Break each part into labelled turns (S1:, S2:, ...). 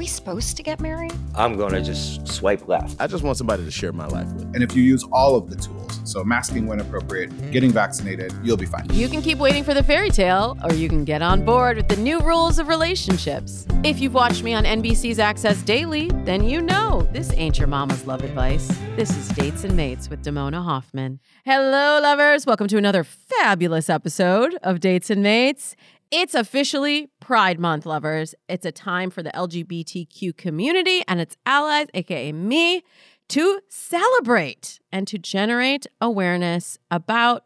S1: Are we supposed to get married?
S2: I'm going to just swipe left.
S3: I just want somebody to share my life with.
S4: And if you use all of the tools, so masking when appropriate, mm-hmm. getting vaccinated, you'll be fine.
S5: You can keep waiting for the fairy tale, or you can get on board with the new rules of relationships. If you've watched me on NBC's Access Daily, then you know this ain't your mama's love advice. This is Dates and Mates with Damona Hoffman. Hello, lovers. Welcome to another fabulous episode of Dates and Mates. It's officially Pride Month, lovers. It's a time for the LGBTQ community and its allies, aka me, to celebrate and to generate awareness about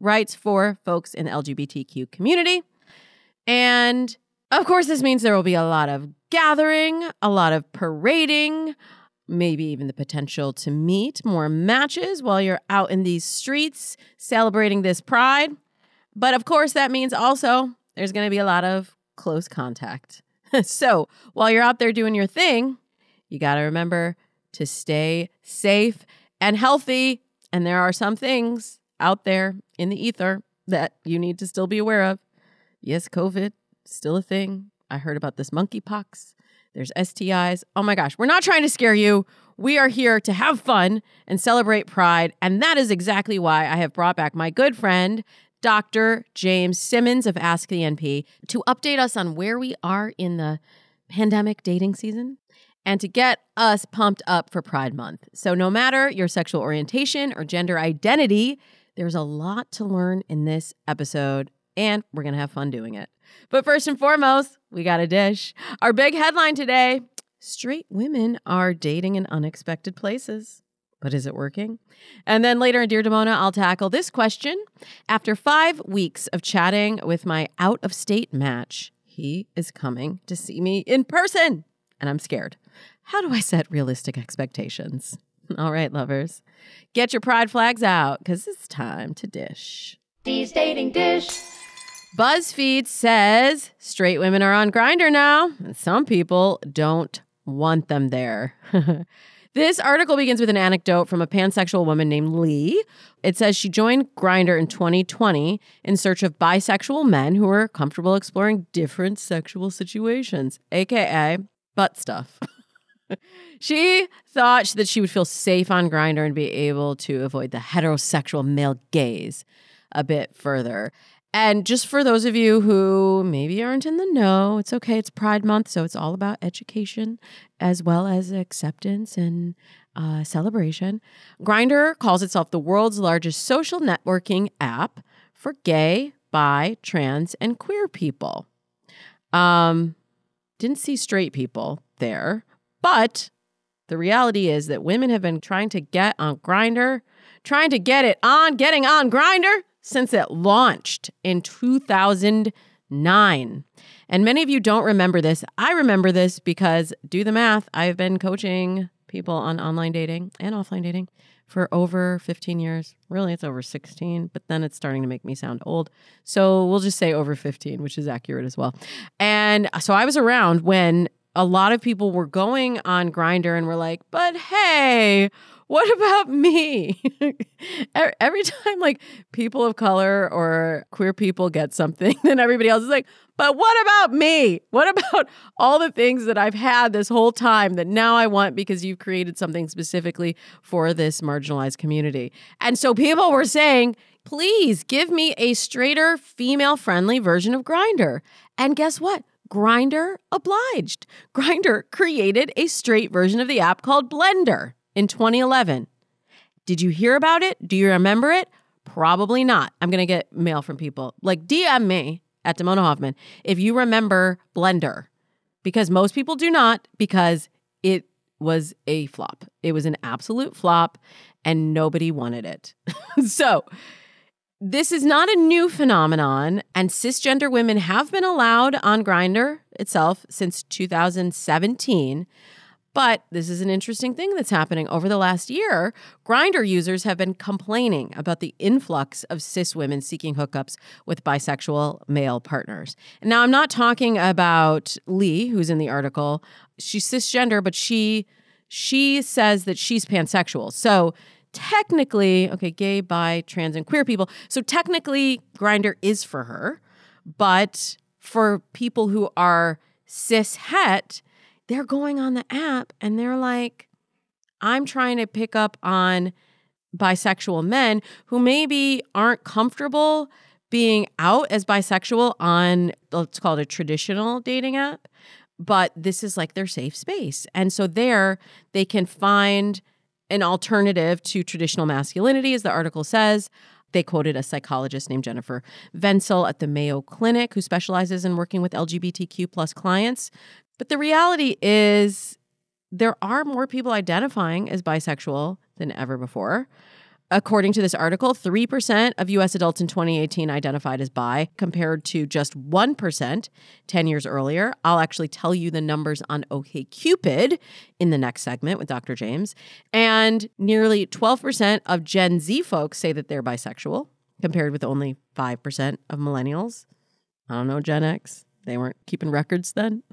S5: rights for folks in the LGBTQ community. And of course, this means there will be a lot of gathering, a lot of parading, maybe even the potential to meet more matches while you're out in these streets celebrating this pride. But of course, that means also there's going to be a lot of close contact. so while you're out there doing your thing, you got to remember to stay safe and healthy. And there are some things out there in the ether that you need to still be aware of. Yes, COVID, still a thing. I heard about this monkeypox. There's STIs. Oh my gosh, we're not trying to scare you. We are here to have fun and celebrate pride. And that is exactly why I have brought back my good friend, Dr. James Simmons of Ask the NP to update us on where we are in the pandemic dating season and to get us pumped up for Pride Month. So, no matter your sexual orientation or gender identity, there's a lot to learn in this episode, and we're going to have fun doing it. But first and foremost, we got a dish. Our big headline today straight women are dating in unexpected places. But is it working? And then later in Dear Damona, I'll tackle this question. After five weeks of chatting with my out of state match, he is coming to see me in person. And I'm scared. How do I set realistic expectations? All right, lovers, get your pride flags out because it's time to dish.
S6: D's dating dish.
S5: BuzzFeed says straight women are on Grindr now, and some people don't want them there. This article begins with an anecdote from a pansexual woman named Lee. It says she joined Grindr in 2020 in search of bisexual men who were comfortable exploring different sexual situations, aka butt stuff. she thought that she would feel safe on Grindr and be able to avoid the heterosexual male gaze a bit further. And just for those of you who maybe aren't in the know, it's okay. It's Pride Month, so it's all about education as well as acceptance and uh, celebration. Grindr calls itself the world's largest social networking app for gay, bi, trans, and queer people. Um, didn't see straight people there, but the reality is that women have been trying to get on Grindr, trying to get it on, getting on Grindr since it launched in 2009. And many of you don't remember this. I remember this because, do the math, I've been coaching people on online dating and offline dating for over 15 years. Really, it's over 16, but then it's starting to make me sound old. So we'll just say over 15, which is accurate as well. And so I was around when a lot of people were going on Grindr and were like, but hey, what about me? Every time like people of color or queer people get something, then everybody else is like, but what about me? What about all the things that I've had this whole time that now I want because you've created something specifically for this marginalized community? And so people were saying, please give me a straighter, female friendly version of Grindr. And guess what? Grindr obliged. Grindr created a straight version of the app called Blendr in 2011. Did you hear about it? Do you remember it? Probably not. I'm going to get mail from people. Like, DM me at Damona Hoffman if you remember Blendr, because most people do not, because it was a flop. It was an absolute flop and nobody wanted it. so, this is not a new phenomenon, and cisgender women have been allowed on Grindr itself since 2017. But this is an interesting thing that's happening over the last year. Grindr users have been complaining about the influx of cis women seeking hookups with bisexual male partners. Now, I'm not talking about Lee, who's in the article. She's cisgender, but she she says that she's pansexual. So technically, okay, gay, bi, trans, and queer people. So technically, Grindr is for her, but for people who are cis het, they're going on the app and they're like, I'm trying to pick up on bisexual men who maybe aren't comfortable being out as bisexual on, let's call it a traditional dating app, but this is like their safe space. And so there they can find an alternative to traditional masculinity, as the article says. They quoted a psychologist named Jennifer Vencill at the Mayo Clinic who specializes in working with LGBTQ plus clients but the reality is, there are more people identifying as bisexual than ever before. According to this article, 3% of US adults in 2018 identified as bi, compared to just 1% 10 years earlier. I'll actually tell you the numbers on OKCupid in the next segment with Dr. James. And nearly 12% of Gen Z folks say that they're bisexual, compared with only 5% of millennials. I don't know, Gen X. They weren't keeping records then.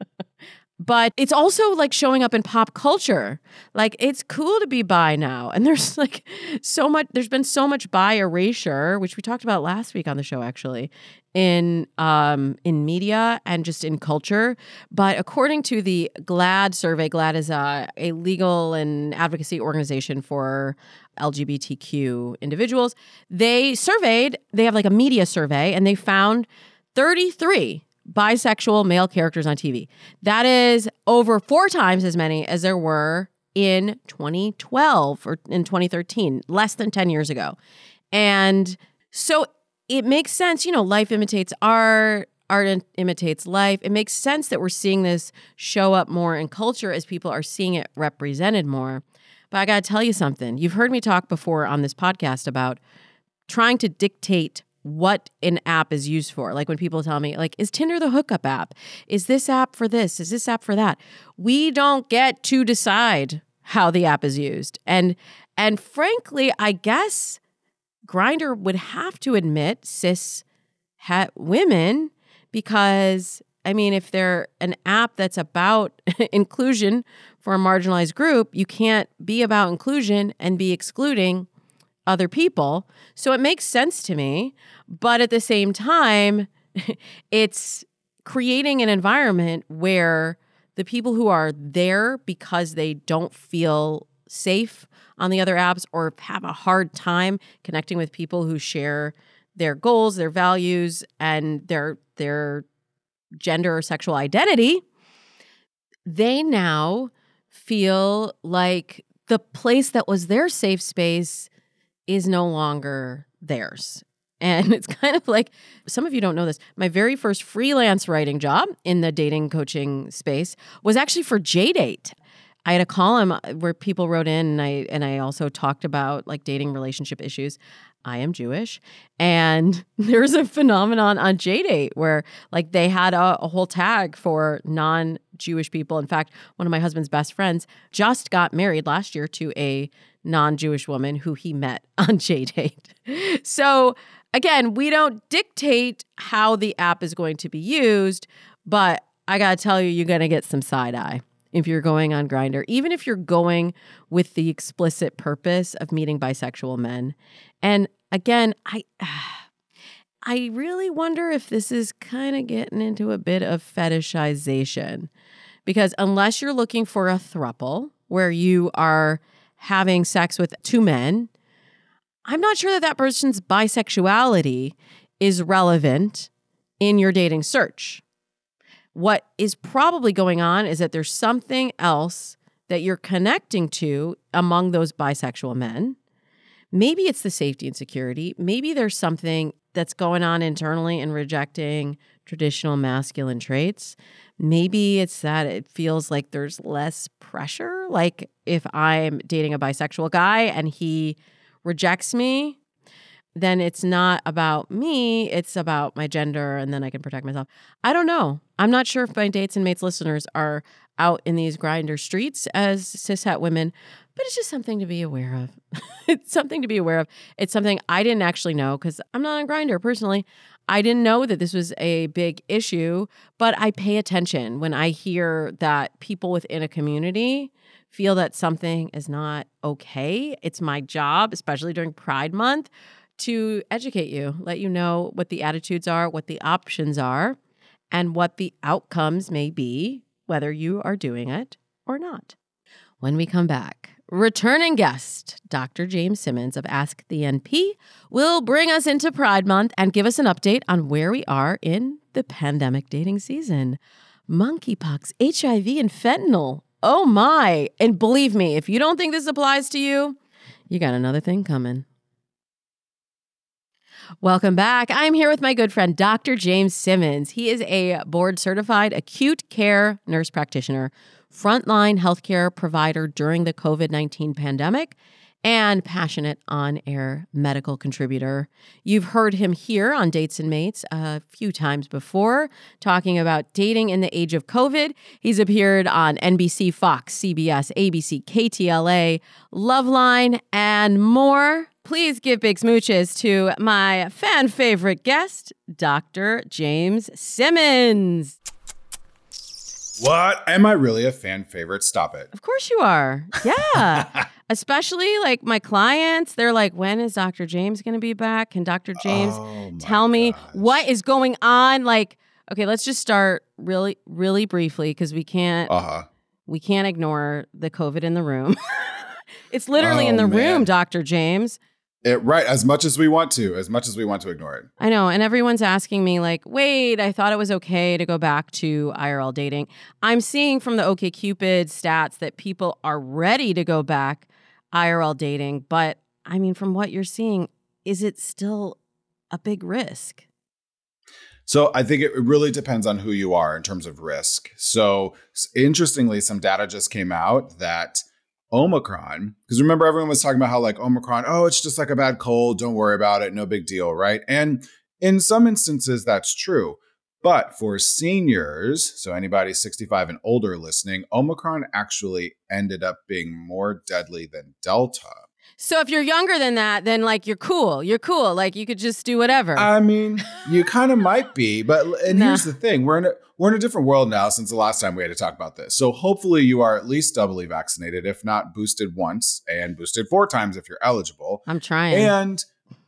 S5: but it's also like showing up in pop culture. Like it's cool to be bi now. And there's like so much there's been so much bi erasure, which we talked about last week on the show actually, in um in media and just in culture. But according to the GLAAD survey, GLAAD is a, a legal and advocacy organization for LGBTQ individuals. They surveyed, they have like a media survey, and they found 33 bisexual male characters on TV. That is over four times as many as there were in 2012 or in 2013, less than 10 years ago. And so it makes sense, you know, life imitates art, art imitates life. It makes sense that we're seeing this show up more in culture as people are seeing it represented more. But I got to tell you something. You've heard me talk before on this podcast about trying to dictate what an app is used for. Like when people tell me, like, is Tinder the hookup app? Is this app for this? Is this app for that? We don't get to decide how the app is used. And and frankly, I guess Grindr would have to admit cis het women because I mean, if they're an app that's about inclusion for a marginalized group, you can't be about inclusion and be excluding other people. So it makes sense to me. But at the same time, it's creating an environment where the people who are there because they don't feel safe on the other apps or have a hard time connecting with people who share their goals, their values, and their their gender or sexual identity, they now feel like the place that was their safe space is no longer theirs. And it's kind of like some of you don't know this. My very first freelance writing job in the dating coaching space was actually for JDate. I had a column uh, where people wrote in and I and I also talked about like dating relationship issues. I am Jewish. And there's a phenomenon on JDate where like they had a, a whole tag for non-Jewish people. In fact, one of my husband's best friends just got married last year to a non Jewish woman who he met on JDate. So, again, we don't dictate how the app is going to be used, but I got to tell you, you're going to get some side eye if you're going on Grindr, even if you're going with the explicit purpose of meeting bisexual men. And again, I. I really wonder if this is kind of getting into a bit of fetishization because unless you're looking for a thruple where you are having sex with two men, I'm not sure that that person's bisexuality is relevant in your dating search. What is probably going on is that there's something else that you're connecting to among those bisexual men. Maybe it's the safety and security. Maybe there's something that's going on internally and rejecting traditional masculine traits. Maybe it's that it feels like there's less pressure. Like if I'm dating a bisexual guy and he rejects me, then it's not about me, it's about my gender, and then I can protect myself. I don't know. I'm not sure if my dates and mates listeners are out in these Grindr streets as cishet women, but it's just something to be aware of. it's something to be aware of. It's something I didn't actually know because I'm not on Grindr personally. I didn't know that this was a big issue, but I pay attention when I hear that people within a community feel that something is not okay. It's my job, especially during Pride Month, to educate you, let you know what the attitudes are, what the options are, and what the outcomes may be, whether you are doing it or not. When we come back, returning guest, Dr. James Simmons of Ask the NP, will bring us into Pride Month and give us an update on where we are in the pandemic dating season. Monkeypox, HIV, and fentanyl. Oh my. And believe me, if you don't think this applies to you, you got another thing coming. Welcome back. I'm here with my good friend, Dr. James Simmons. He is a board certified acute care nurse practitioner, frontline healthcare provider during the COVID 19 pandemic, and passionate on air medical contributor. You've heard him here on Dates and Mates a few times before, talking about dating in the age of COVID. He's appeared on NBC, Fox, CBS, ABC, KTLA, Loveline, and more. Please give big smooches to my fan favorite guest, Dr. James Simmons.
S4: What? Am I really a fan favorite? Stop it.
S5: Of course you are. Yeah. Especially like my clients, they're like, when is Dr. James going to be back? Can Dr. James
S4: Oh
S5: tell me
S4: gosh.
S5: what is going on? Like, okay, let's just start really, really briefly because we can't
S4: Uh huh.
S5: we can't ignore the COVID in the room. it's literally in
S4: Oh,
S5: the room. Dr. James.
S4: It right as much as we want to, as much as we want to ignore it.
S5: I know. And everyone's asking me, like, wait, I thought it was okay to go back to IRL dating. I'm seeing from the OKCupid stats that people are ready to go back IRL dating. But I mean, from what you're seeing, is it still a big risk?
S4: So I think it really depends on who you are in terms of risk. So interestingly, some data just came out that Omicron, because remember everyone was talking about how like Omicron, oh, it's just like a bad cold, don't worry about it, no big deal, right? And in some instances that's true. But for seniors, so anybody 65 and older listening, Omicron actually ended up being more deadly than Delta.
S5: So if you're younger than that, then like you're cool. You're cool. Like you could just do whatever.
S4: I mean, you kind of might be, but and
S5: Nah.
S4: here's the thing: we're in a we're in a different world now since the last time we had to talk about this. So hopefully, you are at least doubly vaccinated, if not boosted once, and boosted four times if you're eligible.
S5: I'm trying.
S4: And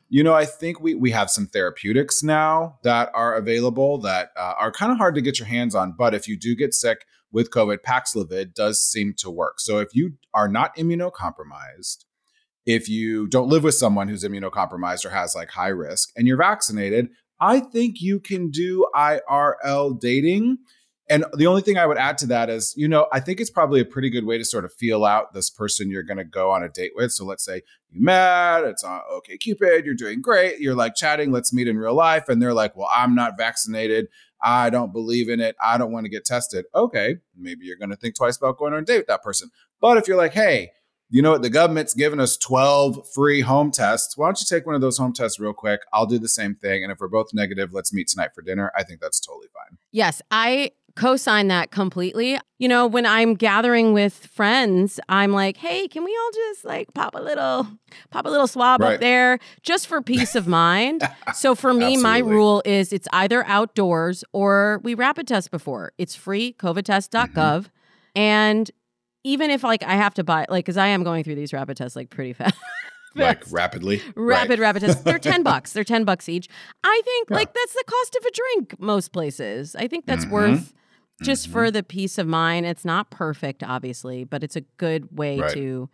S4: you know, I think we we have some therapeutics now that are available that uh, are kind of hard to get your hands on. But if you do get sick with COVID, Paxlovid does seem to work. So if you are not immunocompromised, if you don't live with someone who's immunocompromised or has like high risk, and you're vaccinated, I think you can do IRL dating. And the only thing I would add to that is, you know, I think it's probably a pretty good way to sort of feel out this person you're going to go on a date with. So let's say you met, it's on OK Cupid, you're doing great, you're like chatting, let's meet in real life, and they're like, well, I'm not vaccinated, I don't believe in it, I don't want to get tested. Okay, maybe you're going to think twice about going on a date with that person. But if you're like, hey, you know what? The government's giving us 12 free home tests. Why don't you take one of those home tests real quick? I'll do the same thing. And if we're both negative, let's meet tonight for dinner. I think that's totally fine.
S5: Yes, I co sign that completely. You know, when I'm gathering with friends, I'm like, hey, can we all just like pop a little, pop a little swab
S4: Right.
S5: up there just for peace of mind? so for me, my rule is it's either outdoors or we rapid test before. It's free, covidtest.gov.
S4: Mm-hmm.
S5: And even if like I have to buy, like, because I am going through these rapid tests like pretty fast.
S4: Like rapidly.
S5: Rapid,
S4: Right.
S5: rapid tests. They're 10 bucks. They're 10 bucks each. I think
S4: Yeah.
S5: like that's the cost of a drink most places. I think that's
S4: Mhm.
S5: worth just for the peace of mind. It's not perfect, obviously, but it's a good way
S4: Right.
S5: to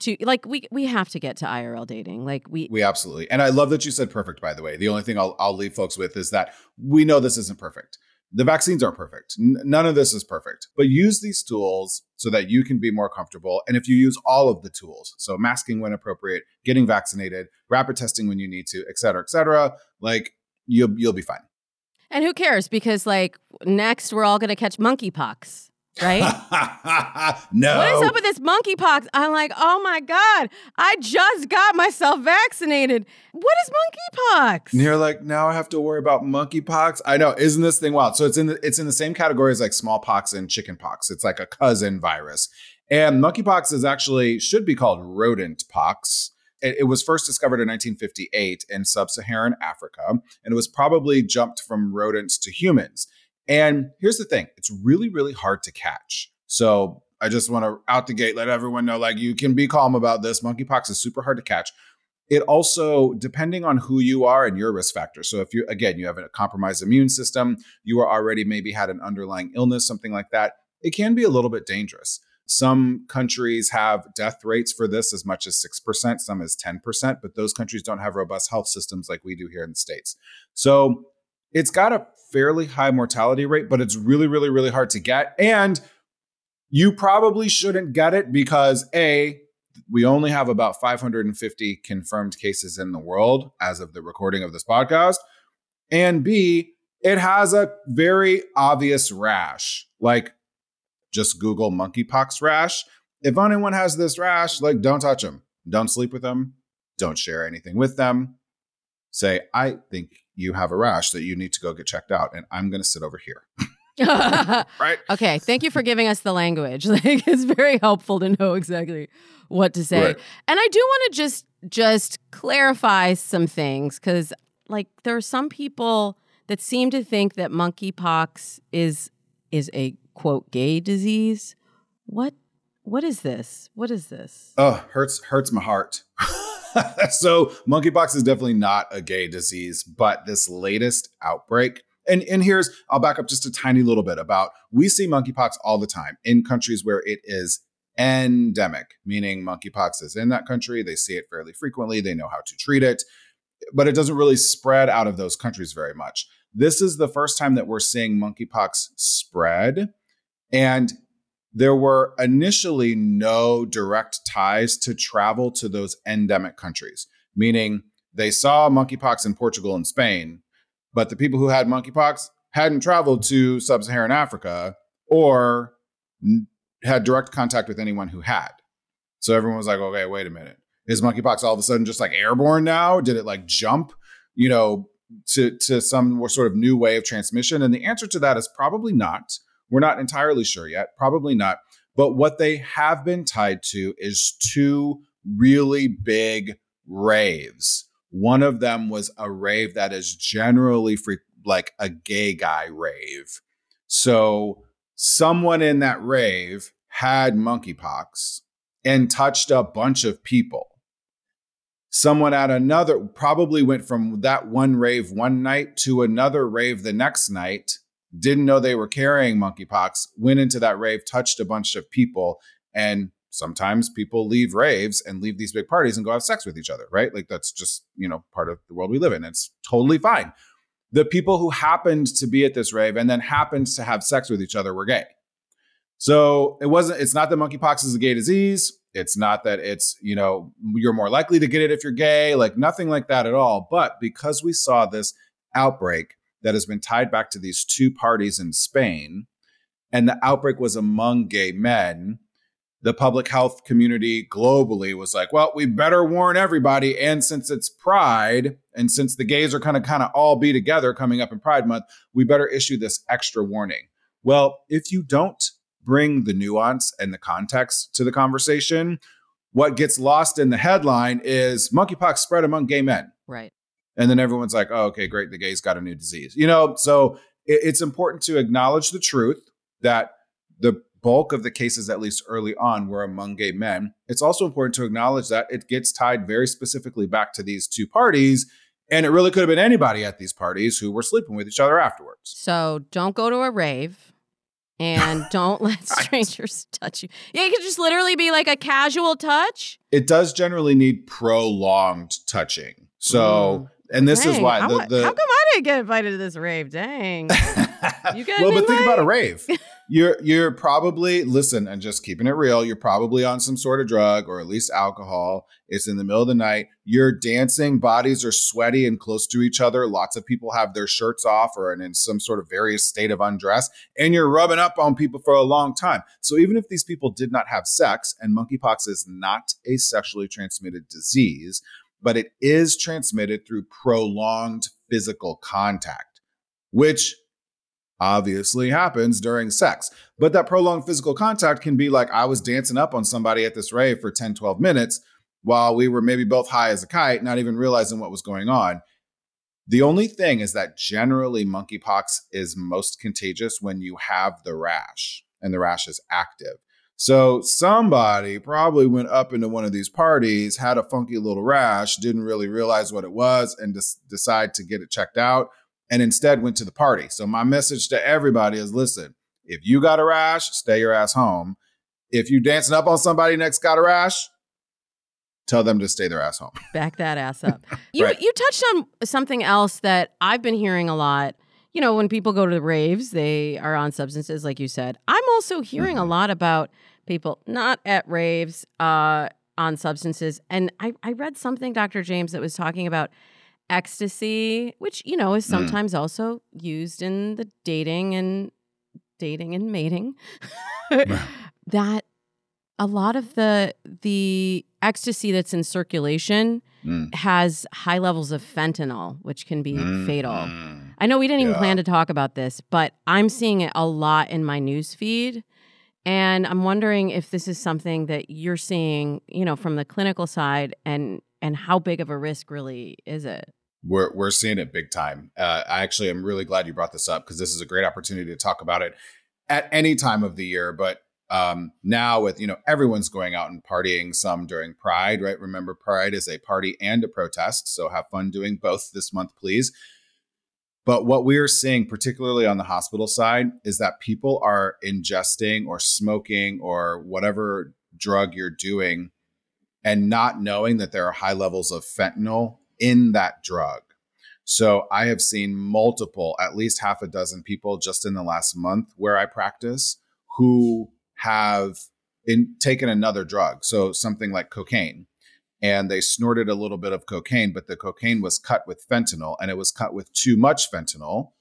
S5: to like we we have to get to IRL dating. Like we,
S4: We absolutely. And I love that you said perfect, by the way. The only thing I'll, I'll leave folks with is that we know this isn't perfect. The vaccines aren't perfect. N- none of this is perfect. But use these tools so that you can be more comfortable. And if you use all of the tools, so masking when appropriate, getting vaccinated, rapid testing when you need to, et cetera, et cetera, like you'll you'll be fine.
S5: and who cares? Because like next we're all gonna catch monkeypox. Right?
S4: no.
S5: What is up with this monkeypox? I'm like, oh my God, I just got myself vaccinated. What is monkeypox?
S4: And you're like, now I have to worry about monkeypox. I know, isn't this thing wild? So it's in the it's in the same category as like smallpox and chickenpox. It's like a cousin virus. And monkeypox is actually should be called rodent pox. It, it was first discovered in 1958 in sub-Saharan Africa, and it was probably jumped from rodents to humans. And here's the thing: it's really, really hard to catch. So I just want to out the gate let everyone know, like, you can be calm about this. Monkeypox is super hard to catch. It also, depending on who you are and your risk factor. So if you, again, you have a compromised immune system, you are already maybe had an underlying illness, something like that, it can be a little bit dangerous. Some countries have death rates for this as much as 6%, some as 10%, but those countries don't have robust health systems like we do here in the States. So it's got a fairly high mortality rate, but it's really, really, really hard to get. And you probably shouldn't get it because A, we only have about 550 confirmed cases in the world as of the recording of this podcast. And B, it has a very obvious rash. Like just Google monkeypox rash. If anyone has this rash, like don't touch them, don't sleep with them, don't share anything with them. Say, I think you have a rash that you need to go get checked out, and I'm going to sit over here. right?
S5: Okay. Thank you for giving us the language. Like it's very helpful to know exactly what to say.
S4: Right.
S5: And I do want to just just clarify some things cuz like there are some people that seem to think that monkeypox is is a quote gay disease. What what is this? What is this?
S4: Oh, hurts hurts my heart. so monkeypox is definitely not a gay disease, but this latest outbreak, and and here's I'll back up just a tiny little bit about we see monkeypox all the time in countries where it is endemic, meaning monkeypox is in that country, they see it fairly frequently, they know how to treat it, but it doesn't really spread out of those countries very much. This is the first time that we're seeing monkeypox spread and there were initially no direct ties to travel to those endemic countries, meaning they saw monkeypox in Portugal and Spain, but the people who had monkeypox hadn't traveled to sub Saharan Africa or n- had direct contact with anyone who had. So everyone was like, okay, wait a minute. Is monkeypox all of a sudden just like airborne now? Did it like jump, you know, to, to some sort of new way of transmission? And the answer to that is probably not. We're not entirely sure yet, probably not. But what they have been tied to is two really big raves. One of them was a rave that is generally free, like a gay guy rave. So someone in that rave had monkeypox and touched a bunch of people. Someone at another probably went from that one rave one night to another rave the next night didn't know they were carrying monkeypox, went into that rave, touched a bunch of people, and sometimes people leave raves and leave these big parties and go have sex with each other, right? Like that's just, you know, part of the world we live in. It's totally fine. The people who happened to be at this rave and then happened to have sex with each other were gay. So it wasn't, it's not that monkeypox is a gay disease. It's not that it's, you know, you're more likely to get it if you're gay, like nothing like that at all. But because we saw this outbreak, that has been tied back to these two parties in Spain, and the outbreak was among gay men, the public health community globally was like, well, we better warn everybody. And since it's Pride, and since the gays are kind of kind of all be together coming up in Pride Month, we better issue this extra warning. Well, if you don't bring the nuance and the context to the conversation, what gets lost in the headline is monkeypox spread among gay men
S5: Right.
S4: And then everyone's like, "Oh, okay, great, the gay's got a new disease." You know, so it, it's important to acknowledge the truth that the bulk of the cases, at least early on, were among gay men. It's also important to acknowledge that it gets tied very specifically back to these two parties, and it really could have been anybody at these parties who were sleeping with each other afterwards.
S5: So don't go to a rave and don't let strangers touch you. Yeah, it could just literally be like a casual touch.
S4: It does generally need prolonged touching. So mm. And this is why the, the
S5: how come I didn't get invited to this rave? Dang. You got
S4: well, but think about a rave. You're you're probably listen and just keeping it real. You're probably on some sort of drug or at least alcohol. It's in the middle of the night. You're dancing. Bodies are sweaty and close to each other. Lots of people have their shirts off or in some sort of various state of undress, and you're rubbing up on people for a long time. So even if these people did not have sex, and monkeypox is not a sexually transmitted disease, but it is transmitted through prolonged physical contact, which obviously happens during sex. But that prolonged physical contact can be like I was dancing up on somebody at this rave for 10, 12 minutes while we were maybe both high as a kite, not even realizing what was going on. The only thing is that generally monkeypox is most contagious when you have the rash and the rash is active. So somebody probably went up into one of these parties, had a funky little rash, didn't really realize what it was, and just decide to get it checked out, and instead went to the party. So my message to everybody is: listen, if you got a rash, stay your ass home. If you dancing up on somebody next got a rash, tell them to stay their ass home.
S5: Back that ass up. You
S4: Right.
S5: you touched on something else that I've been hearing a lot. You know, when people go to the raves, they are on substances, like you said. I'm also hearing a
S4: Mhm.
S5: lot about people not at raves, uh, on substances. And I, I read something, Dr. James, that was talking about ecstasy, which, you know, is
S4: Mm.
S5: sometimes also used in the dating and dating and mating. that a lot of the the ecstasy that's in circulation
S4: Mm.
S5: has high levels of fentanyl, which can be fatal.
S4: Mm.
S5: I know we didn't even plan to talk about this, but I'm seeing it a lot in my news feed. And I'm wondering if this is something that you're seeing, you know, from the clinical side and and how big of a risk really is it?
S4: We're we're seeing it big time. Uh, I actually am really glad you brought this up because this is a great opportunity to talk about it at any time of the year. But um, now with you know everyone's going out and partying some during Pride, right? Remember, Pride is a party and a protest, so have fun doing both this month, please. But what we're seeing, particularly on the hospital side, is that people are ingesting or smoking or whatever drug you're doing and not knowing that there are high levels of fentanyl in that drug. So I have seen multiple, at least half a dozen people just in the last month where I practice who have in, taken another drug. So something like cocaine. And they snorted a little bit of cocaine, but the cocaine was cut with fentanyl and it was cut with too much fentanyl.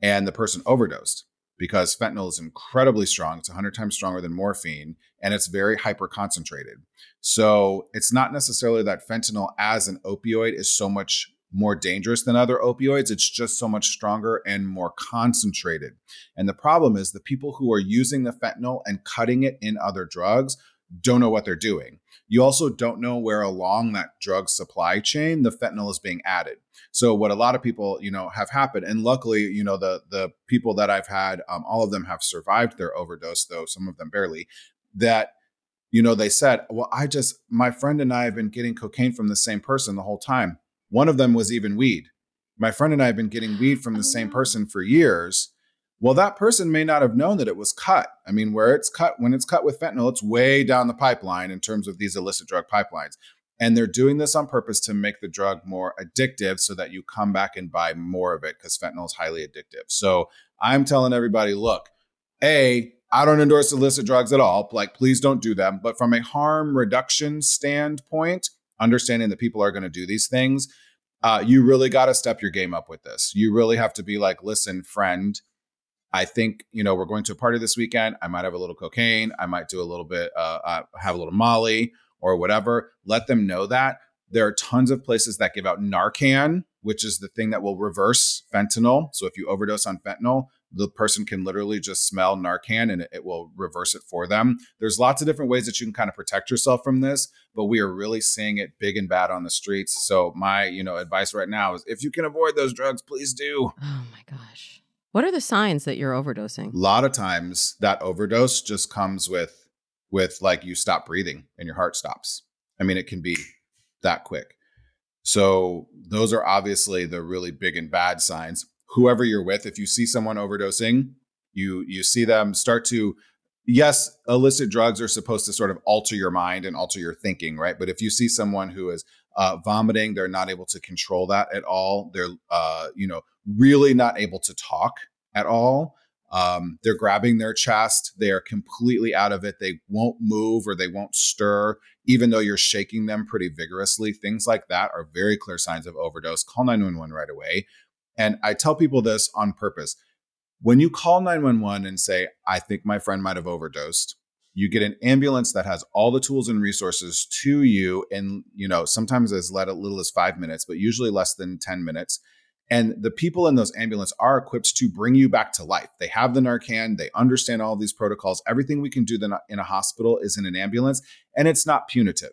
S4: And the person overdosed because fentanyl is incredibly strong. It's 100 times stronger than morphine and it's very hyper concentrated. So it's not necessarily that fentanyl as an opioid is so much more dangerous than other opioids. It's just so much stronger and more concentrated. And the problem is the people who are using the fentanyl and cutting it in other drugs don't know what they're doing. You also don't know where along that drug supply chain the fentanyl is being added. So what a lot of people, you know, have happened, and luckily, you know, the the people that I've had, um, all of them have survived their overdose, though some of them barely. That you know, they said, well, I just my friend and I have been getting cocaine from the same person the whole time. One of them was even weed. My friend and I have been getting weed from the
S5: Oh,
S4: same person for years. Well, that person may not have known that it was cut. I mean, where it's cut, when it's cut with fentanyl, it's way down the pipeline in terms of these illicit drug pipelines. And they're doing this on purpose to make the drug more addictive so that you come back and buy more of it because fentanyl is highly addictive. So I'm telling everybody look, A, I don't endorse illicit drugs at all. Like, please don't do them. But from a harm reduction standpoint, understanding that people are going to do these things, uh, you really got to step your game up with this. You really have to be like, listen, friend, I think you know we're going to a party this weekend. I might have a little cocaine. I might do a little bit, uh, uh, have a little Molly or whatever. Let them know that there are tons of places that give out Narcan, which is the thing that will reverse fentanyl. So if you overdose on fentanyl, the person can literally just smell Narcan and it, it will reverse it for them. There's lots of different ways that you can kind of protect yourself from this, but we are really seeing it big and bad on the streets. So my, you know, advice right now is if you can avoid those drugs, please do.
S5: Oh my gosh. What are the signs that you're overdosing?
S4: A lot of times that overdose just comes with with like you stop breathing and your heart stops. I mean, it can be that quick. So those are obviously the really big and bad signs. Whoever you're with, if you see someone overdosing, you you see them start to yes, illicit drugs are supposed to sort of alter your mind and alter your thinking, right? But if you see someone who is uh, vomiting. They're not able to control that at all. They're, uh, you know, really not able to talk at all. Um, they're grabbing their chest. They are completely out of it. They won't move or they won't stir, even though you're shaking them pretty vigorously. Things like that are very clear signs of overdose. Call 911 right away. And I tell people this on purpose. When you call 911 and say, I think my friend might have overdosed, you get an ambulance that has all the tools and resources to you in, you know, sometimes as little as five minutes, but usually less than 10 minutes. And the people in those ambulance are equipped to bring you back to life. They have the Narcan, they understand all these protocols. Everything we can do in a hospital is in an ambulance, and it's not punitive.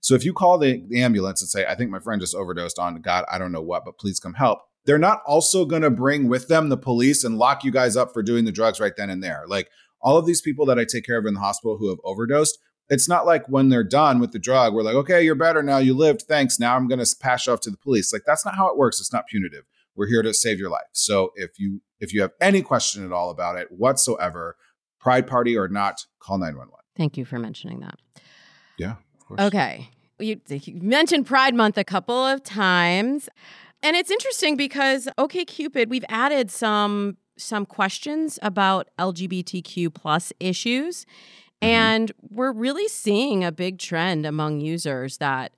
S4: So if you call the, the ambulance and say, I think my friend just overdosed on God, I don't know what, but please come help, they're not also going to bring with them the police and lock you guys up for doing the drugs right then and there. Like all of these people that I take care of in the hospital who have overdosed, it's not like when they're done with the drug, we're like, okay, you're better now. You lived. Thanks. Now I'm going to pass you off to the police. Like that's not how it works. It's not punitive. We're here to save your life. So if you if you have any question at all about it whatsoever, Pride Party or not, call 911.
S5: Thank you for mentioning that.
S4: Yeah.
S5: Okay. You, you mentioned Pride Month a couple of times. And it's interesting because OK Cupid, we've added some some questions about LGBTQ plus issues. Mm-hmm. And we're really seeing a big trend among users that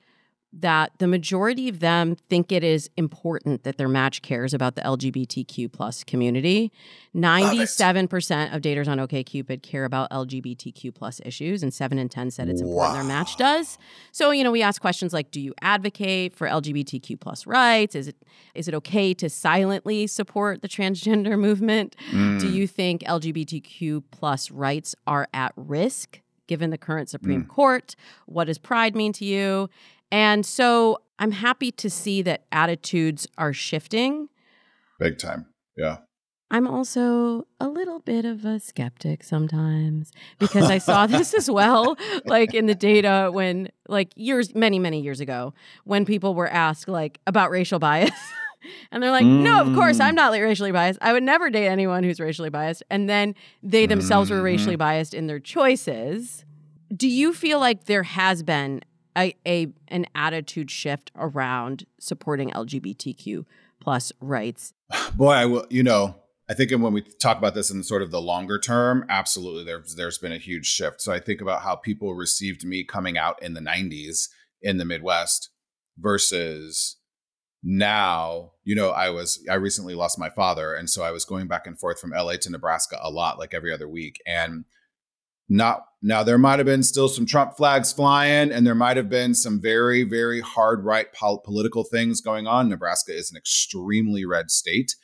S5: that the majority of them think it is important that their match cares about the LGBTQ plus community. 97% of daters on OKCupid care about LGBTQ plus issues, and 7 in 10 said it's important wow. their match does. So, you know, we ask questions like, do you advocate for LGBTQ plus rights? Is it is it okay to silently support the transgender movement? Mm. Do you think LGBTQ plus rights are at risk? Given the current Supreme mm. Court, what does pride mean to you? And so I'm happy to see that attitudes are shifting.
S4: Big time. Yeah.
S5: I'm also a little bit of a skeptic sometimes because I saw this as well, like in the data when, like, years, many, many years ago, when people were asked, like, about racial bias. and they're like, mm. no, of course, I'm not racially biased. I would never date anyone who's racially biased. And then they themselves mm-hmm. were racially mm-hmm. biased in their choices. Do you feel like there has been a, a an attitude shift around supporting LGBTQ plus rights?
S4: Boy, I will. You know, I think when we talk about this in sort of the longer term, absolutely, there's there's been a huge shift. So I think about how people received me coming out in the '90s in the Midwest versus now you know i was i recently lost my father and so i was going back and forth from la to nebraska a lot like every other week and not now there might have been still some Trump flags flying, and there might have been some very, very hard right pol- political things going on. Nebraska is an extremely red state,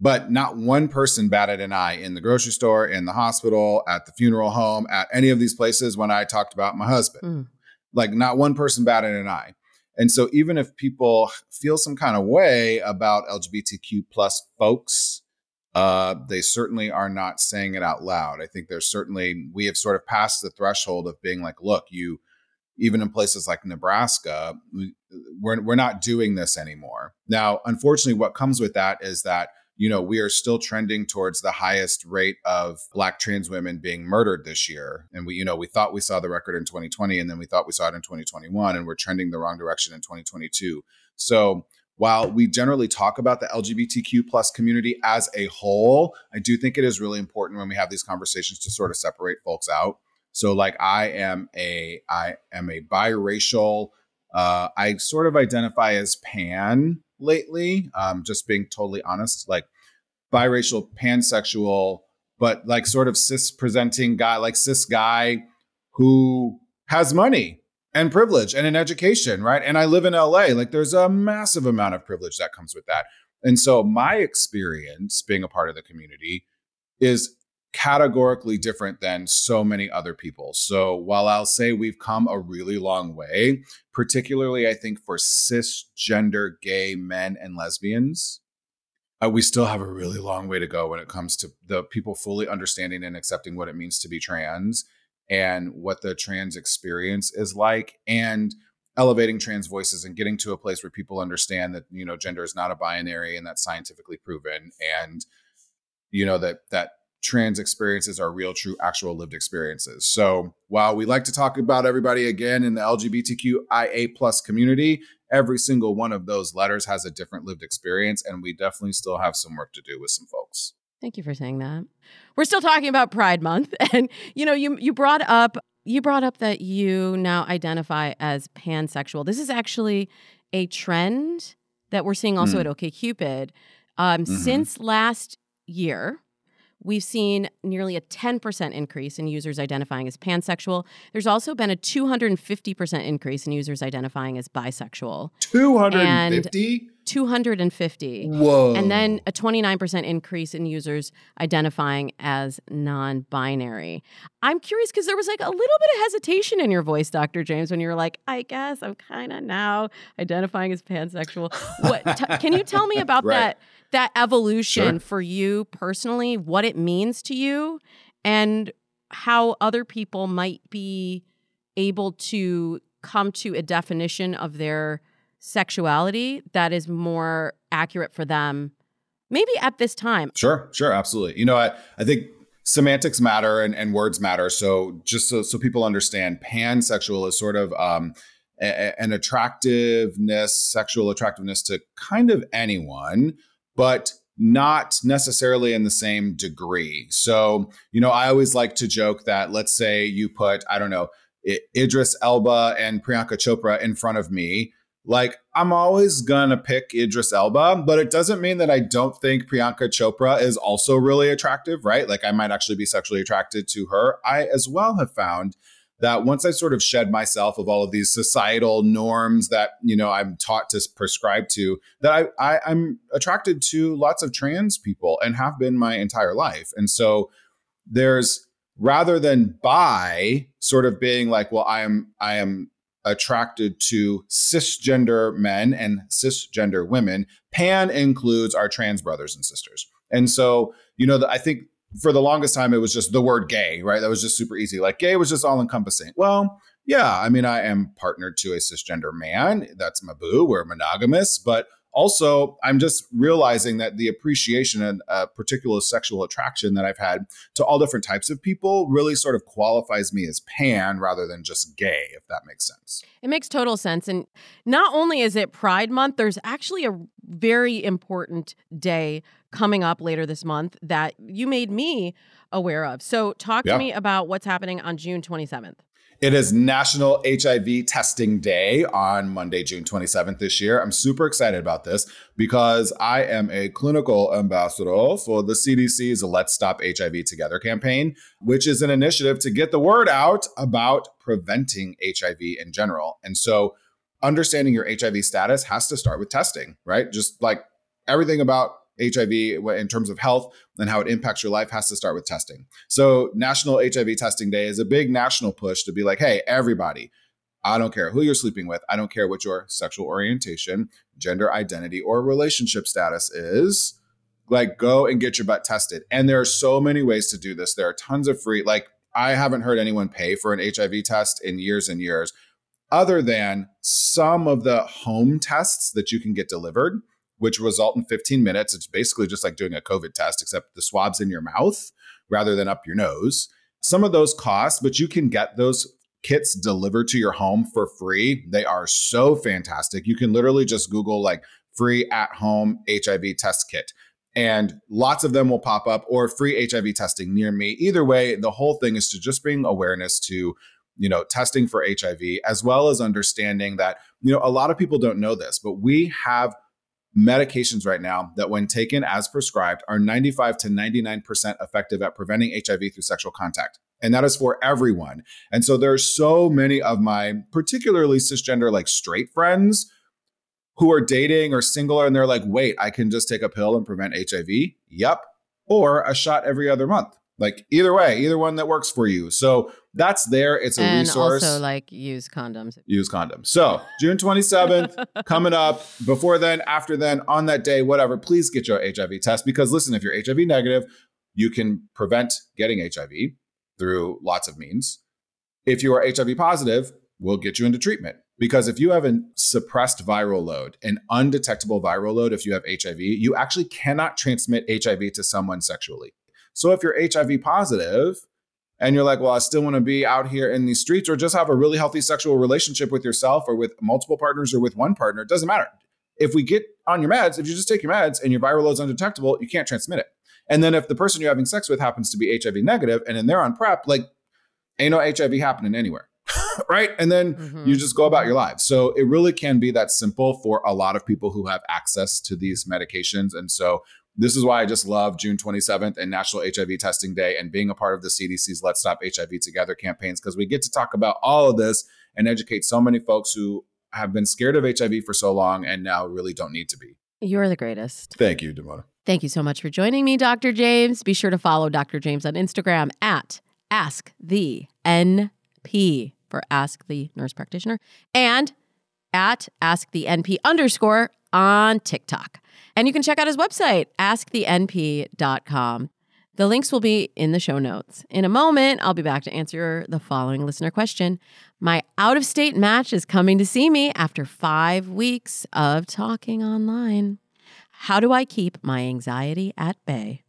S4: but not one person batted an eye in the grocery store, in the hospital, at the funeral home, at any of these places when I talked about my husband. Mm. Like not one person batted an eye. And so even if people feel some kind of way about LGBTQ plus folks uh, they certainly are not saying it out loud. I think there's certainly, we have sort of passed the threshold of being like, look, you, even in places like Nebraska, we're, we're not doing this anymore. Now, unfortunately, what comes with that is that, you know, we are still trending towards the highest rate of Black trans women being murdered this year. And we, you know, we thought we saw the record in 2020 and then we thought we saw it in 2021 and we're trending the wrong direction in 2022. So while we generally talk about the LGBTQ plus community as a whole, I do think it is really important when we have these conversations to sort of separate folks out. So like I am a I am a biracial, uh, I sort of identify as pan lately. Um, just being totally honest, like biracial, pansexual, but like sort of cis presenting guy, like cis guy who has money and privilege and an education, right? And I live in LA. Like there's a massive amount of privilege that comes with that. And so my experience being a part of the community is categorically different than so many other people. So while I'll say we've come a really long way, particularly I think for cisgender gay men and lesbians, uh, we still have a really long way to go when it comes to the people fully understanding and accepting what it means to be trans and what the trans experience is like and elevating trans voices and getting to a place where people understand that you know gender is not a binary and that's scientifically proven and you know that that trans experiences are real, true, actual lived experiences. So while we like to talk about everybody again in the LGBTQIA plus community, every single one of those letters has a different lived experience, and we definitely still have some work to do with some folks.
S5: Thank you for saying that. We're still talking about Pride Month, and you know, you you brought up you brought up that you now identify as pansexual. This is actually a trend that we're seeing also mm. at OKCupid. Um, mm-hmm. Since last year, we've seen nearly a 10% increase in users identifying as pansexual. There's also been a 250% increase in users identifying as bisexual.
S4: 250?
S5: 250.
S4: Whoa.
S5: And then a 29% increase in users identifying as non binary. I'm curious because there was like a little bit of hesitation in your voice, Dr. James, when you were like, I guess I'm kind of now identifying as pansexual. What t- can you tell me about right. that? That evolution sure. for you personally, what it means to you, and how other people might be able to come to a definition of their sexuality that is more accurate for them maybe at this time.
S4: Sure sure absolutely. You know i, I think semantics matter and, and words matter. So just so, so people understand pansexual is sort of um, a, an attractiveness sexual attractiveness to kind of anyone but not necessarily in the same degree. So, you know, I always like to joke that let's say you put, I don't know, Idris Elba and Priyanka Chopra in front of me. Like, I'm always gonna pick Idris Elba, but it doesn't mean that I don't think Priyanka Chopra is also really attractive, right? Like, I might actually be sexually attracted to her. I as well have found that once I sort of shed myself of all of these societal norms that you know I'm taught to prescribe to, that I, I I'm attracted to lots of trans people and have been my entire life. And so there's rather than by sort of being like, well, I am I am attracted to cisgender men and cisgender women. Pan includes our trans brothers and sisters. And so, you know, I think for the longest time, it was just the word gay, right? That was just super easy. Like gay was just all encompassing. Well, yeah, I mean, I am partnered to a cisgender man. That's my boo. We're monogamous, but also i'm just realizing that the appreciation and a particular sexual attraction that i've had to all different types of people really sort of qualifies me as pan rather than just gay if that makes sense
S5: it makes total sense and not only is it pride month there's actually a very important day coming up later this month that you made me aware of so talk yeah. to me about what's happening on june 27th
S4: it is National HIV Testing Day on Monday, June 27th this year. I'm super excited about this because I am a clinical ambassador for the CDC's Let's Stop HIV Together campaign, which is an initiative to get the word out about preventing HIV in general. And so, understanding your HIV status has to start with testing, right? Just like everything about HIV in terms of health and how it impacts your life has to start with testing. So, National HIV Testing Day is a big national push to be like, hey, everybody, I don't care who you're sleeping with, I don't care what your sexual orientation, gender identity, or relationship status is. Like, go and get your butt tested. And there are so many ways to do this. There are tons of free, like, I haven't heard anyone pay for an HIV test in years and years, other than some of the home tests that you can get delivered which result in 15 minutes. It's basically just like doing a COVID test, except the swab's in your mouth rather than up your nose. Some of those cost, but you can get those kits delivered to your home for free. They are so fantastic. You can literally just Google like free at home HIV test kit. And lots of them will pop up or free HIV testing near me. Either way, the whole thing is to just bring awareness to you know testing for hiv as well as understanding that you know a lot of people don't know this but we have medications right now that, when taken as prescribed, are 95 to 99% effective at preventing HIV through sexual contact. And that is for everyone. And so there are so many of my, particularly cisgender, like straight friends who are dating or single, and they're like, wait, I can just take a pill and prevent HIV? Yep. Or a shot every other month. Like either way, either one that works for you. So that's there. It's a
S5: and
S4: resource.
S5: Also, like use condoms.
S4: Use condoms. So June 27th coming up. Before then, after then, on that day, whatever. Please get your HIV test because listen, if you're HIV negative, you can prevent getting HIV through lots of means. If you are HIV positive, we'll get you into treatment. Because if you have a suppressed viral load, an undetectable viral load, if you have HIV, you actually cannot transmit HIV to someone sexually. So if you're HIV positive and you're like, well, I still want to be out here in these streets or just have a really healthy sexual relationship with yourself or with multiple partners or with one partner, it doesn't matter. If we get on your meds, if you just take your meds and your viral load is undetectable, you can't transmit it. And then if the person you're having sex with happens to be HIV negative and then they're on PrEP, like ain't no HIV happening anywhere. right. And then mm-hmm. you just go about your lives. So it really can be that simple for a lot of people who have access to these medications. And so this is why I just love June 27th and National HIV Testing Day and being a part of the CDC's Let's Stop HIV Together campaigns because we get to talk about all of this and educate so many folks who have been scared of HIV for so long and now really don't need to be.
S5: You're the greatest.
S4: Thank you, Damona.
S5: Thank you so much for joining me, Dr. James. Be sure to follow Dr. James on Instagram at Ask the NP for Ask the Nurse Practitioner and at Ask the NP underscore on TikTok. And you can check out his website, askthenp.com. The links will be in the show notes. In a moment, I'll be back to answer the following listener question. My out of state match is coming to see me after five weeks of talking online. How do I keep my anxiety at bay?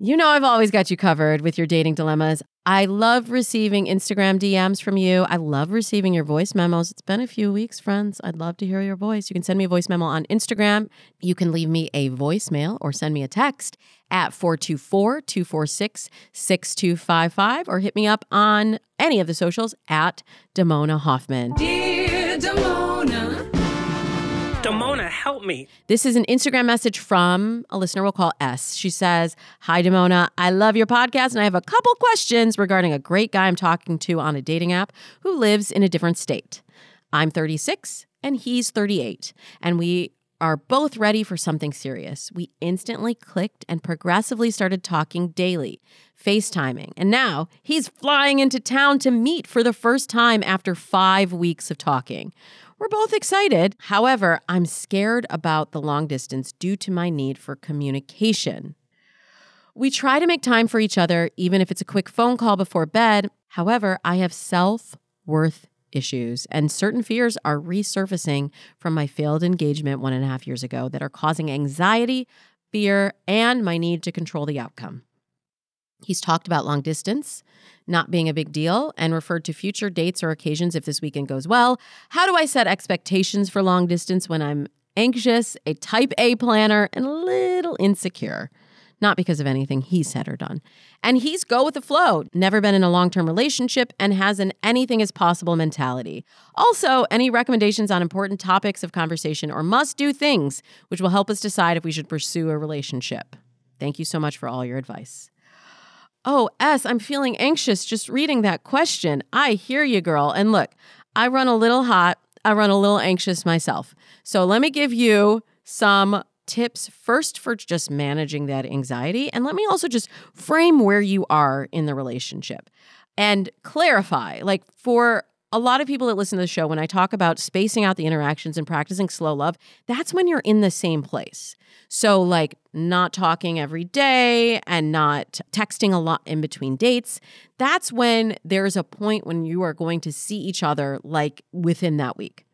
S5: You know, I've always got you covered with your dating dilemmas. I love receiving Instagram DMs from you. I love receiving your voice memos. It's been a few weeks, friends. I'd love to hear your voice. You can send me a voice memo on Instagram. You can leave me a voicemail or send me a text at 424 246 6255 or hit me up on any of the socials at Damona Hoffman.
S6: Dear Damona. Help me.
S5: This is an Instagram message from a listener we'll call S. She says, Hi, Damona. I love your podcast and I have a couple questions regarding a great guy I'm talking to on a dating app who lives in a different state. I'm 36 and he's 38, and we are both ready for something serious. We instantly clicked and progressively started talking daily, FaceTiming, and now he's flying into town to meet for the first time after five weeks of talking. We're both excited. However, I'm scared about the long distance due to my need for communication. We try to make time for each other, even if it's a quick phone call before bed. However, I have self worth issues, and certain fears are resurfacing from my failed engagement one and a half years ago that are causing anxiety, fear, and my need to control the outcome. He's talked about long distance not being a big deal and referred to future dates or occasions if this weekend goes well. How do I set expectations for long distance when I'm anxious, a type A planner, and a little insecure? Not because of anything he said or done. And he's go with the flow, never been in a long term relationship, and has an anything is possible mentality. Also, any recommendations on important topics of conversation or must do things, which will help us decide if we should pursue a relationship. Thank you so much for all your advice. Oh, S, I'm feeling anxious just reading that question. I hear you, girl. And look, I run a little hot, I run a little anxious myself. So let me give you some tips first for just managing that anxiety. And let me also just frame where you are in the relationship and clarify like for a lot of people that listen to the show, when I talk about spacing out the interactions and practicing slow love, that's when you're in the same place. So, like, not talking every day and not texting a lot in between dates, that's when there's a point when you are going to see each other like within that week.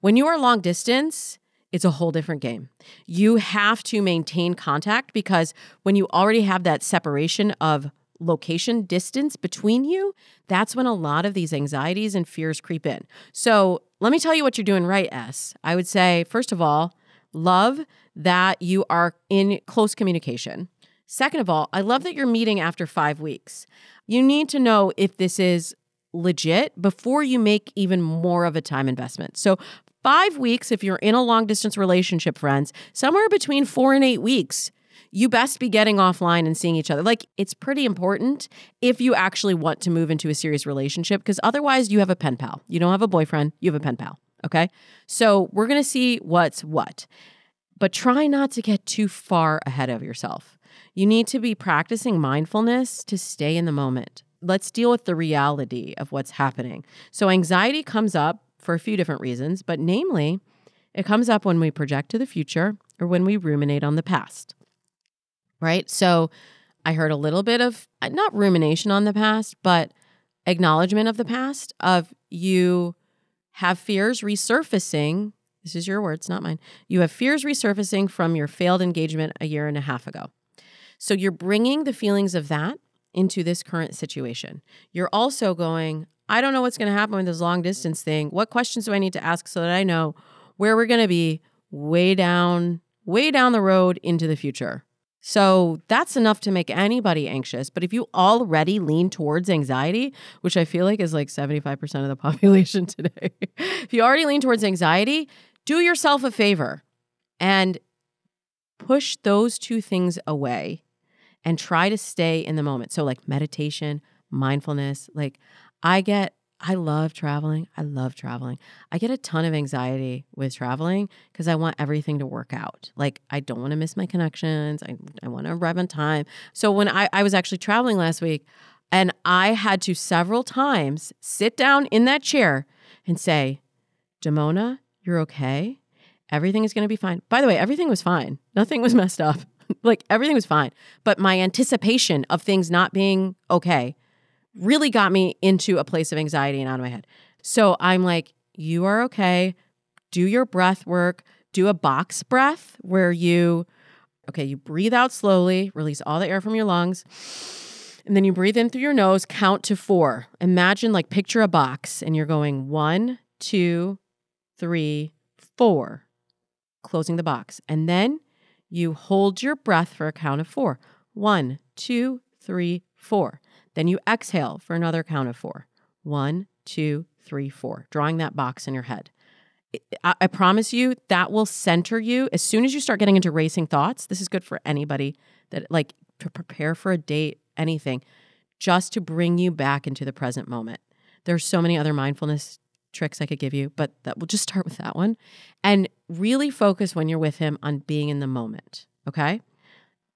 S5: When you are long distance, it's a whole different game. You have to maintain contact because when you already have that separation of location distance between you, that's when a lot of these anxieties and fears creep in. So, let me tell you what you're doing right, S. I would say, first of all, love that you are in close communication. Second of all, I love that you're meeting after five weeks. You need to know if this is legit before you make even more of a time investment. So, five weeks, if you're in a long distance relationship, friends, somewhere between four and eight weeks you best be getting offline and seeing each other. Like it's pretty important if you actually want to move into a serious relationship because otherwise you have a pen pal. You don't have a boyfriend, you have a pen pal. Okay. So we're going to see what's what, but try not to get too far ahead of yourself. You need to be practicing mindfulness to stay in the moment. Let's deal with the reality of what's happening. So, anxiety comes up for a few different reasons, but namely, it comes up when we project to the future or when we ruminate on the past right? So I heard a little bit of uh, not rumination on the past, but acknowledgement of the past of you have fears resurfacing This is your words, not mine. You have fears resurfacing from your failed engagement a year and a half ago. So you're bringing the feelings of that into this current situation. You're also going, I don't know what's going to happen with this long distance thing. What questions do I need to ask so that I know where we're going to be way down, way down the road into the future? So that's enough to make anybody anxious. But if you already lean towards anxiety, which I feel like is like 75% of the population today, if you already lean towards anxiety, do yourself a favor and push those two things away and try to stay in the moment. So, like meditation, mindfulness, like I get I love traveling. I love traveling. I get a ton of anxiety with traveling because I want everything to work out. Like, I don't want to miss my connections. I, I want to arrive on time. So, when I, I was actually traveling last week, and I had to several times sit down in that chair and say, Damona, you're okay. Everything is going to be fine. By the way, everything was fine. Nothing was messed up. like, everything was fine. But my anticipation of things not being okay really got me into a place of anxiety and out of my head. So I'm like, you are okay. Do your breath work. Do a box breath where you, okay, you breathe out slowly, release all the air from your lungs. And then you breathe in through your nose, count to four. Imagine, like, picture a box and you're going one, two, three, four, closing the box. And then you hold your breath for a count of four. One, two, three, four. Then you exhale for another count of four. One, two, three, four, drawing that box in your head. I, I promise you that will center you as soon as you start getting into racing thoughts. This is good for anybody that like to prepare for a date, anything, just to bring you back into the present moment. There's so many other mindfulness tricks I could give you, but that we'll just start with that one. And really focus when you're with him on being in the moment. Okay.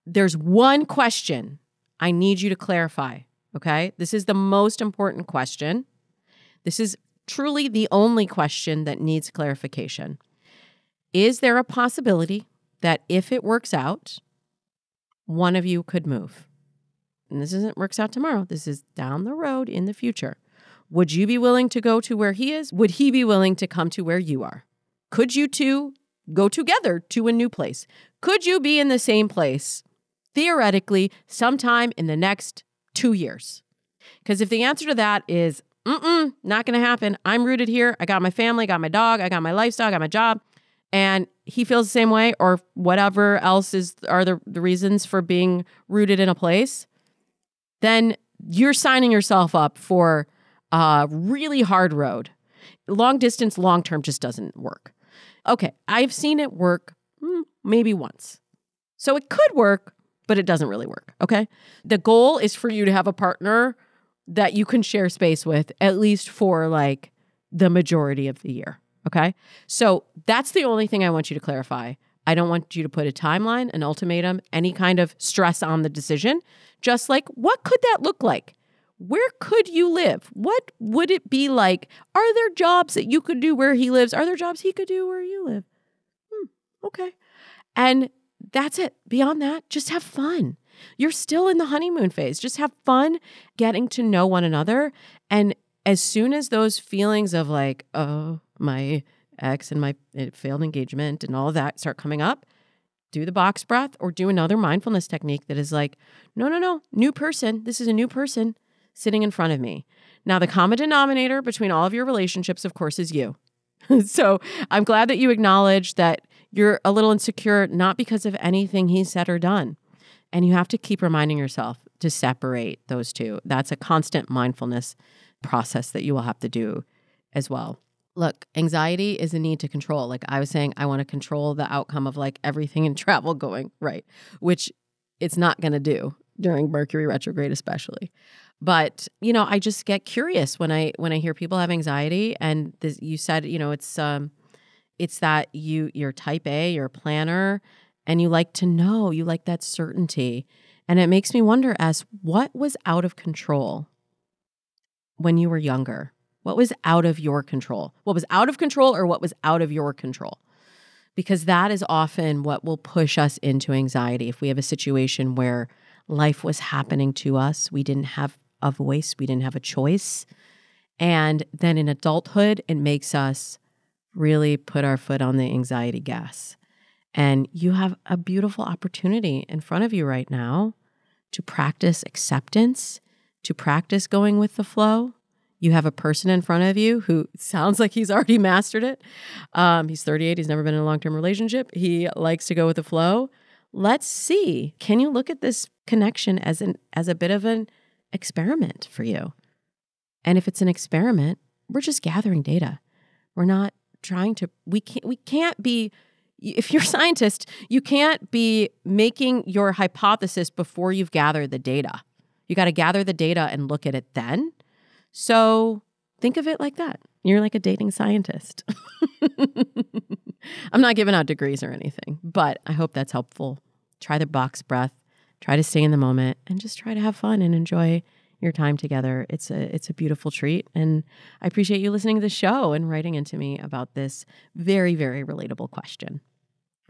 S5: There's one question I need you to clarify Okay. This is the most important question. This is truly the only question that needs clarification. Is there a possibility that if it works out, one of you could move? And this isn't works out tomorrow. This is down the road in the future. Would you be willing to go to where he is? Would he be willing to come to where you are? Could you two go together to a new place? Could you be in the same place theoretically sometime in the next two years. Because if the answer to that is, mm not going to happen, I'm rooted here. I got my family, got my dog, I got my lifestyle, I got my job, and he feels the same way, or whatever else is are the, the reasons for being rooted in a place, then you're signing yourself up for a really hard road. Long distance, long term just doesn't work. Okay, I've seen it work mm, maybe once. So it could work, but it doesn't really work. Okay. The goal is for you to have a partner that you can share space with at least for like the majority of the year. Okay. So that's the only thing I want you to clarify. I don't want you to put a timeline, an ultimatum, any kind of stress on the decision. Just like, what could that look like? Where could you live? What would it be like? Are there jobs that you could do where he lives? Are there jobs he could do where you live? Hmm, okay. And that's it. Beyond that, just have fun. You're still in the honeymoon phase. Just have fun getting to know one another. And as soon as those feelings of like, oh, my ex and my eh, failed engagement and all of that start coming up, do the box breath or do another mindfulness technique that is like, no, no, no, new person. This is a new person sitting in front of me. Now, the common denominator between all of your relationships, of course, is you. so I'm glad that you acknowledge that you're a little insecure, not because of anything he said or done. And you have to keep reminding yourself to separate those two. That's a constant mindfulness process that you will have to do as well. Look, anxiety is a need to control. Like I was saying, I want to control the outcome of like everything in travel going right, which it's not going to do during Mercury retrograde, especially. But you know, I just get curious when I when I hear people have anxiety, and this, you said, you know, it's um, it's that you you're type A, you're a planner, and you like to know, you like that certainty. And it makes me wonder as what was out of control when you were younger? What was out of your control? What was out of control or what was out of your control? Because that is often what will push us into anxiety. If we have a situation where life was happening to us, we didn't have a voice, we didn't have a choice. And then in adulthood, it makes us really put our foot on the anxiety gas. And you have a beautiful opportunity in front of you right now to practice acceptance, to practice going with the flow. You have a person in front of you who sounds like he's already mastered it. Um, he's 38, he's never been in a long term relationship. He likes to go with the flow. Let's see. Can you look at this connection as an as a bit of an experiment for you? And if it's an experiment, we're just gathering data. We're not trying to we can't we can't be if you're a scientist, you can't be making your hypothesis before you've gathered the data. You got to gather the data and look at it then. So think of it like that. You're like a dating scientist. I'm not giving out degrees or anything, but I hope that's helpful. Try the box breath, try to stay in the moment, and just try to have fun and enjoy your time together. It's a it's a beautiful treat and I appreciate you listening to the show and writing into me about this very very relatable question.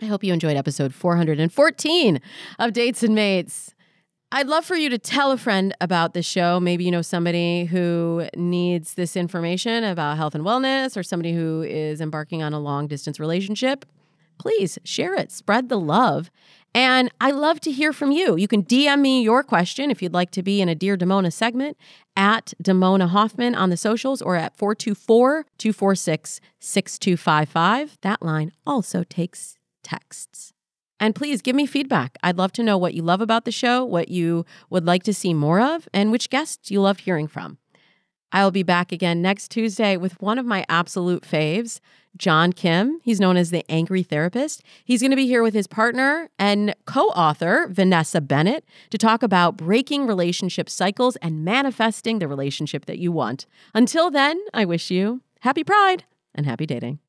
S5: I hope you enjoyed episode 414 of Dates and Mates. I'd love for you to tell a friend about the show. Maybe you know somebody who needs this information about health and wellness or somebody who is embarking on a long distance relationship. Please share it, spread the love. And I love to hear from you. You can DM me your question if you'd like to be in a Dear Damona segment at Damona Hoffman on the socials or at 424 246 6255. That line also takes texts. And please give me feedback. I'd love to know what you love about the show, what you would like to see more of, and which guests you love hearing from. I'll be back again next Tuesday with one of my absolute faves, John Kim. He's known as the Angry Therapist. He's going to be here with his partner and co author, Vanessa Bennett, to talk about breaking relationship cycles and manifesting the relationship that you want. Until then, I wish you happy pride and happy dating.